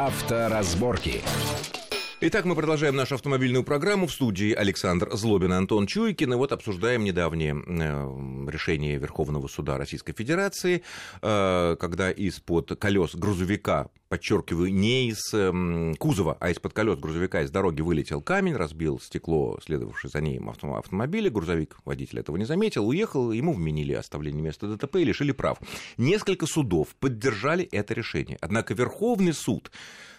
Авторазборки. Итак, мы продолжаем нашу автомобильную программу. В студии Александр Злобин Антон Чуйкин. И вот обсуждаем недавнее э, решение Верховного суда Российской Федерации, э, когда из-под колес грузовика, подчеркиваю, не из эм, кузова, а из-под колес грузовика из дороги вылетел камень, разбил стекло, следовавшее за ним автомобиля. Грузовик, водитель этого не заметил, уехал, ему вменили оставление места ДТП и лишили прав. Несколько судов поддержали это решение. Однако Верховный суд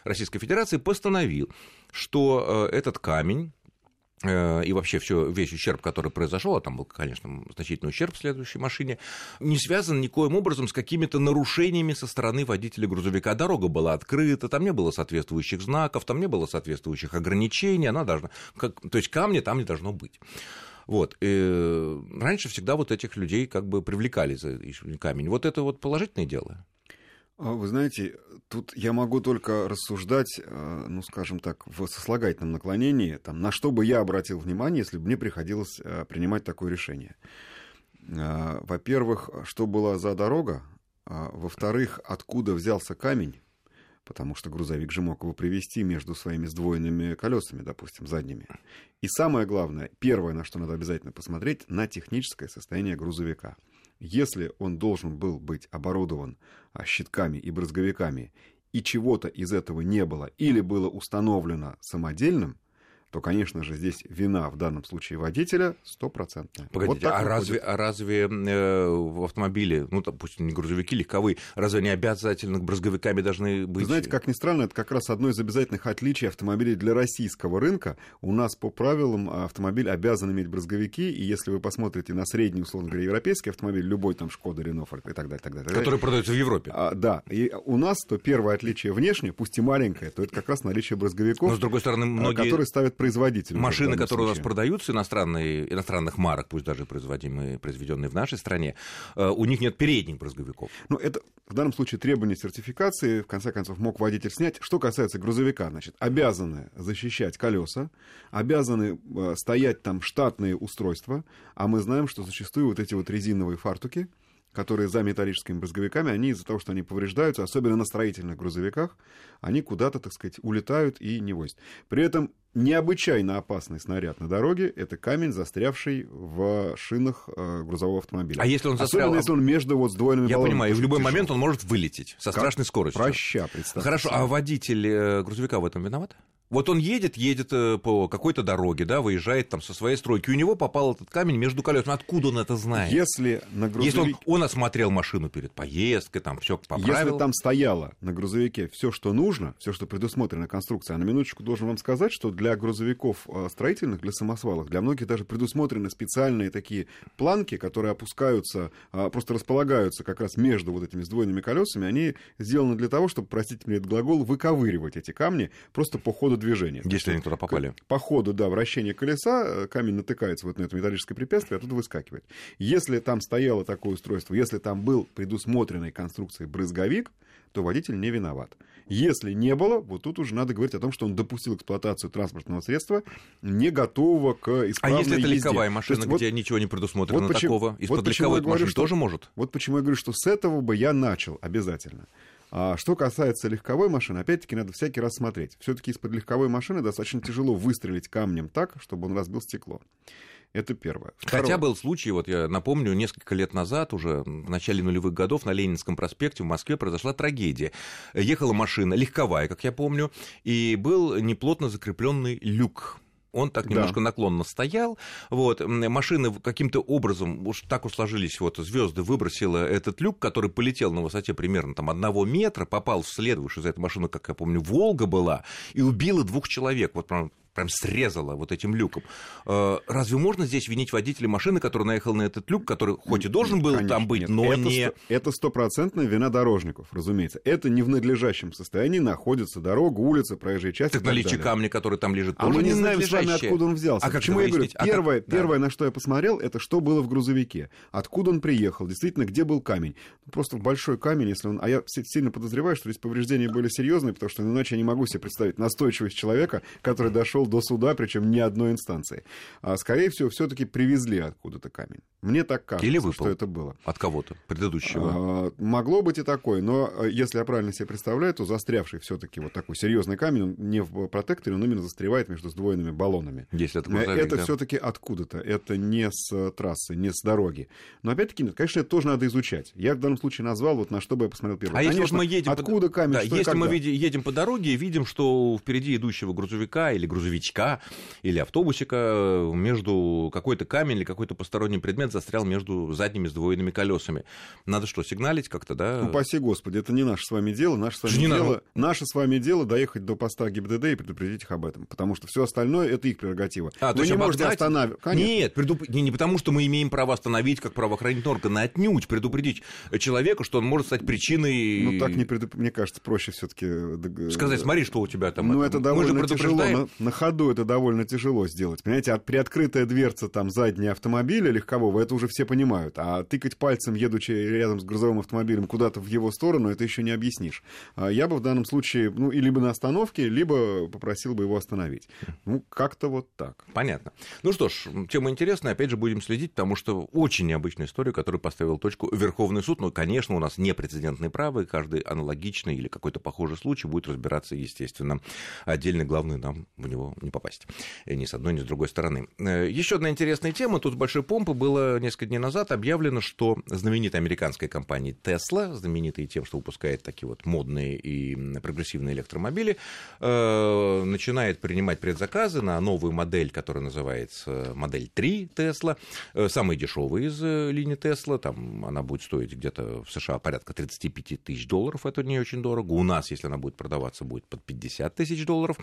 Российской Федерации постановил, что э, этот камень э, и вообще все, весь ущерб, который произошел, а там был, конечно, значительный ущерб в следующей машине, не связан никоим образом с какими-то нарушениями со стороны водителя грузовика. Дорога была открыта, там не было соответствующих знаков, там не было соответствующих ограничений, она должна, как, то есть камня там не должно быть. Вот. И раньше всегда вот этих людей как бы привлекали за камень. Вот это вот положительное дело. А вы знаете, тут я могу только рассуждать, э, ну, скажем так, в сослагательном наклонении, там, на что бы я обратил внимание, если бы мне приходилось э, принимать такое решение. Во-первых, что была за дорога, а, во-вторых, откуда взялся камень, потому что грузовик же мог его привести между своими сдвоенными колесами, допустим, задними. И самое главное, первое, на что надо обязательно посмотреть, на техническое состояние грузовика – если он должен был быть оборудован а, щитками и брызговиками, и чего-то из этого не было, или было установлено самодельным, то, конечно же, здесь вина в данном случае водителя стопроцентная. Погодите, вот а, разве, а разве э, в автомобиле, ну, допустим, не грузовики, легковые, разве они обязательно брызговиками должны быть? Знаете, как ни странно, это как раз одно из обязательных отличий автомобилей для российского рынка. У нас по правилам автомобиль обязан иметь брызговики, и если вы посмотрите на средний, условно говоря, европейский автомобиль, любой там Шкода, Рено, и так далее, так далее. Который продается в Европе. А, да, и у нас то первое отличие внешне, пусть и маленькое, то это как раз наличие брызговиков. Но, с другой стороны, многие... Которые ставят производитель. Машины, которые случае. у нас продаются, иностранные, иностранных марок, пусть даже производимые, произведенные в нашей стране, э, у них нет передних брызговиков. Ну, это в данном случае требование сертификации, в конце концов, мог водитель снять. Что касается грузовика, значит, обязаны защищать колеса, обязаны э, стоять там штатные устройства, а мы знаем, что зачастую вот эти вот резиновые фартуки, которые за металлическими брызговиками, они из-за того, что они повреждаются, особенно на строительных грузовиках, они куда-то, так сказать, улетают и не возят. При этом необычайно опасный снаряд на дороге – это камень, застрявший в шинах э, грузового автомобиля. А если он застрял? Особенно, если он между вот сдвоенными Я понимаю, и в любой момент он может вылететь со как? страшной скоростью. Проща, представьте. Хорошо, а водитель э, грузовика в этом виноват? Вот он едет, едет э, по какой-то дороге, да, выезжает там со своей стройки, у него попал этот камень между колесами. Откуда он это знает? Если на грузовике... Если он, он осмотрел машину перед поездкой, там все поправил. Если там стояло на грузовике все, что нужно, все, что предусмотрено конструкцией, а на минуточку должен вам сказать, что для грузовиков э, строительных, для самосвалов, для многих даже предусмотрены специальные такие планки, которые опускаются, э, просто располагаются как раз между вот этими сдвоенными колесами. Они сделаны для того, чтобы, простите мне этот глагол, выковыривать эти камни просто по ходу движения. Если они туда попали. По ходу, да, вращения колеса э, камень натыкается вот на это металлическое препятствие, оттуда выскакивает. Если там стояло такое устройство, если там был предусмотренной конструкцией брызговик, то водитель не виноват. Если не было, вот тут уже надо говорить о том, что он допустил эксплуатацию транспортного средства, не готового к исправной А если это езде. легковая машина, есть, где вот, ничего не предусмотрено вот почему, такого, из-под вот легковой машины что, тоже может? Вот почему я говорю, что с этого бы я начал обязательно. А что касается легковой машины, опять-таки надо всякий раз смотреть. Все-таки из-под легковой машины достаточно тяжело выстрелить камнем так, чтобы он разбил стекло. Это первое. Второе. Хотя был случай, вот я напомню, несколько лет назад, уже в начале нулевых годов, на Ленинском проспекте в Москве произошла трагедия. Ехала машина легковая, как я помню, и был неплотно закрепленный люк он так немножко да. наклонно стоял, вот, машина каким-то образом, уж так уж сложились вот звезды, выбросила этот люк, который полетел на высоте примерно там одного метра, попал в следующую за эту машину, как я помню, Волга была, и убила двух человек, вот прям прям срезала вот этим люком. Э, разве можно здесь винить водителя машины, который наехал на этот люк, который хоть и должен был Конечно, там быть, нет. но это не... Это стопроцентная вина дорожников, разумеется. Это не в надлежащем состоянии находится дорога, улица, проезжая часть. Так, так наличие далее. камня, который там лежит, а мы не знаем с вами, откуда он взялся. А Почему я говорю, а первое, как... первое, да. на что я посмотрел, это что было в грузовике. Откуда он приехал, действительно, где был камень. Просто большой камень, если он... А я сильно подозреваю, что здесь повреждения были серьезные, потому что иначе я не могу себе представить настойчивость человека, который дошел до суда, причем ни одной инстанции. А, скорее всего, все-таки привезли откуда-то камень. Мне так кажется, Или выпал что это было. От кого-то предыдущего. А, могло быть и такое, но э, если я правильно себе представляю, то застрявший все-таки вот такой серьезный камень, он не в протекторе, он именно застревает между сдвоенными баллонами. Если это Э, грузовик, Это да. все-таки откуда-то, это не с э, трассы, не с дороги. Но опять-таки, конечно, это тоже надо изучать. Я в данном случае назвал, вот на что бы я посмотрел первым. А если Конечно, вот мы едем... по- откуда камень, Да, если мы едем по дороге и видим, что впереди идущего грузовика или грузовичка или автобусика э, между какой-то камень или какой-то посторонний предмет застрял между задними сдвоенными колесами. Надо что, сигналить как-то, да? Упаси Господи, это не наше с вами дело. Наше с вами Же не дело, наше с вами дело доехать до поста ГИБДД и предупредить их об этом. Потому что все остальное это их прерогатива. А, Вы не можете обогнать? останавливать. Конечно. Нет, предуп- не, не потому, что мы имеем право остановить как правоохранительный орган, а отнюдь предупредить человека, что он может стать причиной... Ну так не предуп- мне кажется, проще все-таки Сказать, смотри, что у тебя там... Ну, это, это мы же довольно тяжело. На, на ходу это довольно тяжело сделать. Понимаете, от приоткрытая дверца там задняя автомобиля легкового, это уже все понимают. А тыкать пальцем, едучи рядом с грузовым автомобилем куда-то в его сторону, это еще не объяснишь. А я бы в данном случае, ну, и либо на остановке, либо попросил бы его остановить. Ну, как-то вот так. Понятно. Ну что ж, тема интересная, опять же, будем следить, потому что очень необычная история, которую поставил точку Верховный суд. Но, конечно, у нас непрецедентное право, и каждый аналогичный или какой-то похожий случай будет разбираться, естественно, отдельно. Главное, нам в него не попасть. И ни с одной, ни с другой стороны. Э, Еще одна интересная тема. Тут большой помпы было несколько дней назад объявлено, что знаменитая американская компания Tesla, знаменитая тем, что выпускает такие вот модные и прогрессивные электромобили, э, начинает принимать предзаказы на новую модель, которая называется модель 3 Tesla, э, самая дешевая из э, линии Tesla, там она будет стоить где-то в США порядка 35 тысяч долларов, это не очень дорого, у нас, если она будет продаваться, будет под 50 тысяч долларов,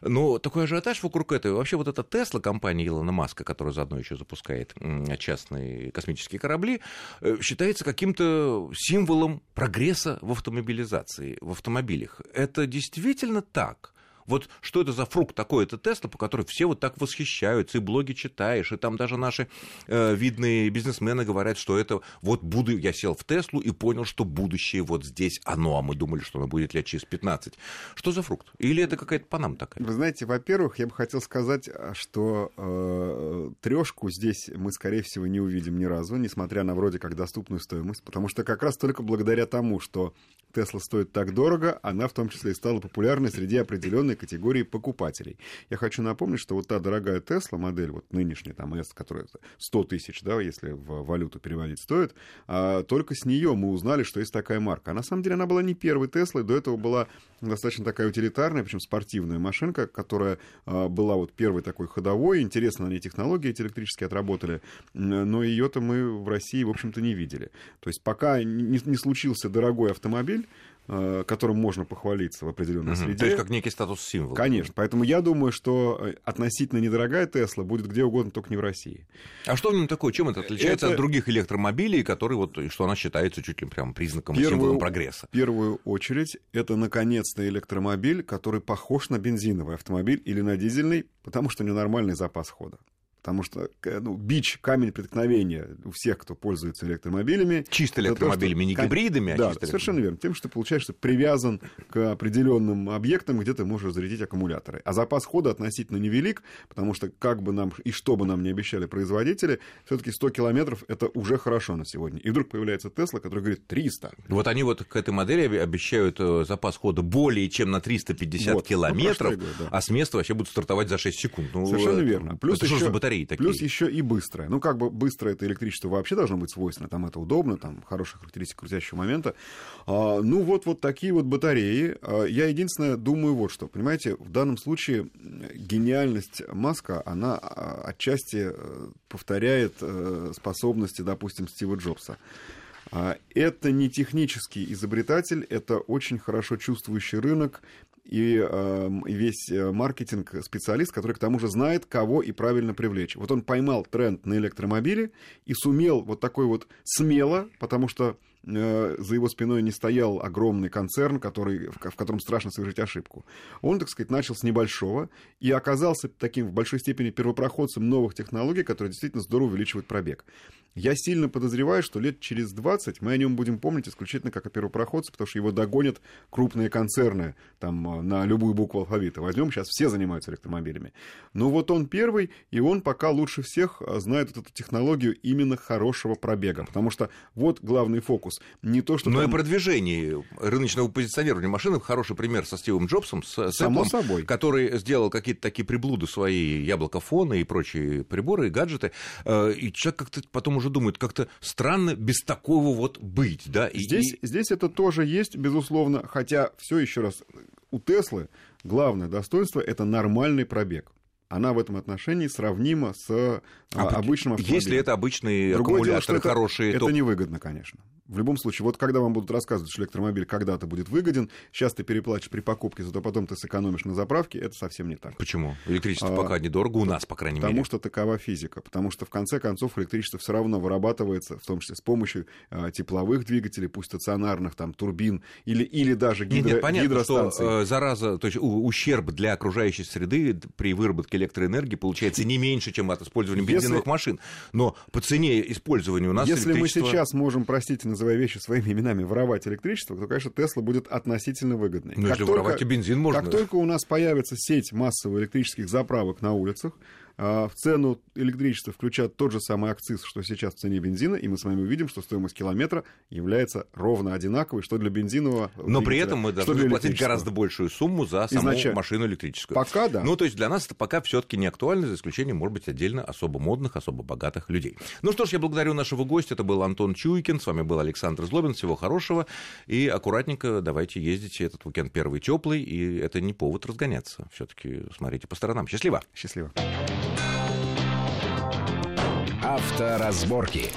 но такой ажиотаж вокруг этого, вообще вот эта Tesla, компания Илона Маска, которая заодно еще запускает частные космические корабли, э, считается каким-то символом прогресса в автомобилизации, в автомобилях. Это действительно так? Вот что это за фрукт такой, это Тесла, по которой все вот так восхищаются, и блоги читаешь, и там даже наши э, видные бизнесмены говорят, что это вот буду, я сел в Теслу и понял, что будущее вот здесь оно, а мы думали, что оно будет лет через 15. Что за фрукт? Или это какая-то панам такая? Вы знаете, во-первых, я бы хотел сказать, а, что э, трешку здесь мы, скорее всего, не увидим ни разу, несмотря на вроде как доступную стоимость, потому что как раз только благодаря тому, что Тесла стоит так дорого, она в том числе и стала популярной среди определенной категории покупателей. Я хочу напомнить, что вот та дорогая Тесла, модель вот нынешняя, там S, которая 100 тысяч, да, если в валюту переводить, стоит, а, только с нее мы узнали, что есть такая марка. А на самом деле она была не первой Теслой, до этого была достаточно такая утилитарная, причем спортивная машинка, которая а, была вот первой такой ходовой. Интересно, ней технологии эти электрические отработали, но ее-то мы в России, в общем-то, не видели. То есть пока не, не случился дорогой автомобиль, которым можно похвалиться в определенной среде. То есть как некий статус-символ. Конечно. Поэтому я думаю, что э, относительно недорогая Тесла будет где угодно, только не в России. А что в нем такое? Чем это отличается Это- от других электромобилей, которые вот, что она считается чуть ли прям признаком, Первую- символом прогресса? В первую очередь, это наконец-то электромобиль, который похож на бензиновый автомобиль или на дизельный, потому что у него нормальный запас хода. Потому что ну, бич, камень преткновения у всех, кто пользуется электромобилями. Чисто это то, электромобилями, не что- гибридами, а Да, чисто совершенно верно. Тем, что получаешь, что привязан к определенным объектам, где ты можешь зарядить аккумуляторы. А запас хода относительно невелик, потому что как бы нам и что бы нам не обещали производители, все-таки 100 километров это уже хорошо на сегодня. И вдруг появляется Тесла, который говорит 300. Вот они вот к этой модели обещают э, запас хода более чем на 350 Вот, ну, что километров, я говорю, да. а с места вообще будут стартовать за 6 секунд. Ну, Совершенно это- верно. Плюс это что еще- за батареи такие? Плюс еще и быстрое. Ну, как бы быстрое это электричество вообще должно быть свойственно. Там это удобно, там хорошая характеристика крутящего момента. А, ну, вот, вот такие вот батареи. А, я единственное думаю вот что. Понимаете, в данном случае м, гениальность Маска, она а, отчасти э, повторяет э, способности, допустим, Стива Джобса. А, Это не технический изобретатель, это очень хорошо чувствующий рынок и, эм, весь э, маркетинг специалист, который к тому же знает, кого и правильно привлечь. Вот он поймал тренд на электромобили и сумел вот такой вот смело, потому что э, за его спиной не стоял огромный концерн, который, в, в котором страшно совершить ошибку. Он, так сказать, начал с небольшого и оказался таким в большой степени первопроходцем новых технологий, которые действительно здорово увеличивают пробег. Я сильно подозреваю, что лет через 20 мы о нем будем помнить исключительно как о первопроходце, потому что его догонят крупные концерны там, э, на любую букву алфавита. Возьмем, сейчас все занимаются электромобилями. Но вот он первый, и он пока лучше всех э, знает вот эту технологию именно хорошего пробега. Потому что вот главный фокус. Не то, что Но там... и продвижение рыночного позиционирования машины. Хороший пример со Стивом Джобсом, с, Само Apple, собой. который сделал какие-то такие приблуды свои, яблоко фона и прочие приборы и гаджеты. Э, И человек как-то потом уже думает, как-то странно без такого вот быть, да? И, Здесь, и- здесь это тоже есть, безусловно, хотя все еще раз, у Теслы главное достоинство это нормальный пробег. Она в этом отношении сравнима с а, А обычным автомобилем. Если это обычные Другое дело, аккумуляторы, что это, хорошие, это то... невыгодно, конечно. В любом случае, вот когда вам будут рассказывать, что электромобиль когда-то будет выгоден, сейчас ты переплатишь при покупке, зато потом ты сэкономишь на заправке, это совсем не так. Почему? Электричество А, пока недорого, у нас, по крайней Потому мере. что такова физика. Потому что в конце концов электричество все равно вырабатывается, в том числе с помощью э, тепловых двигателей, пусть стационарных, там, турбин или, или даже Нет, гидро, нет, понятно, что гидростанций. э, зараза, то есть у- ущерб для окружающей среды при выработке электроэнергии получается не меньше, чем от использования Если- бензиновых машин. Но по цене использования у нас Если мы сейчас можем, простите, называя вещи своими именами, воровать электричество, то, конечно, Тесла будет относительно выгодной. Ну, Как если только- воровать и бензин можно. Как только у нас появится сеть массовых электрических заправок на улицах, в цену электричества включат тот же самый акциз, что сейчас в цене бензина, и мы с вами увидим, что стоимость километра является ровно одинаковой, что для бензинового Но при этом мы должны электрического. гораздо большую сумму за саму Изначально. машину электрическую. Пока да. Ну, то есть для нас это пока все-таки не актуально, за исключением, может быть, отдельно особо модных, особо богатых людей. Ну что ж, я благодарю нашего гостя. Это был Антон Чуйкин, с вами был Александр Злобин. Всего хорошего. И аккуратненько давайте ездите. Этот уикенд первый теплый, и это не повод разгоняться. Все-таки смотрите по сторонам. Счастливо! Счастливо. Авторазборки.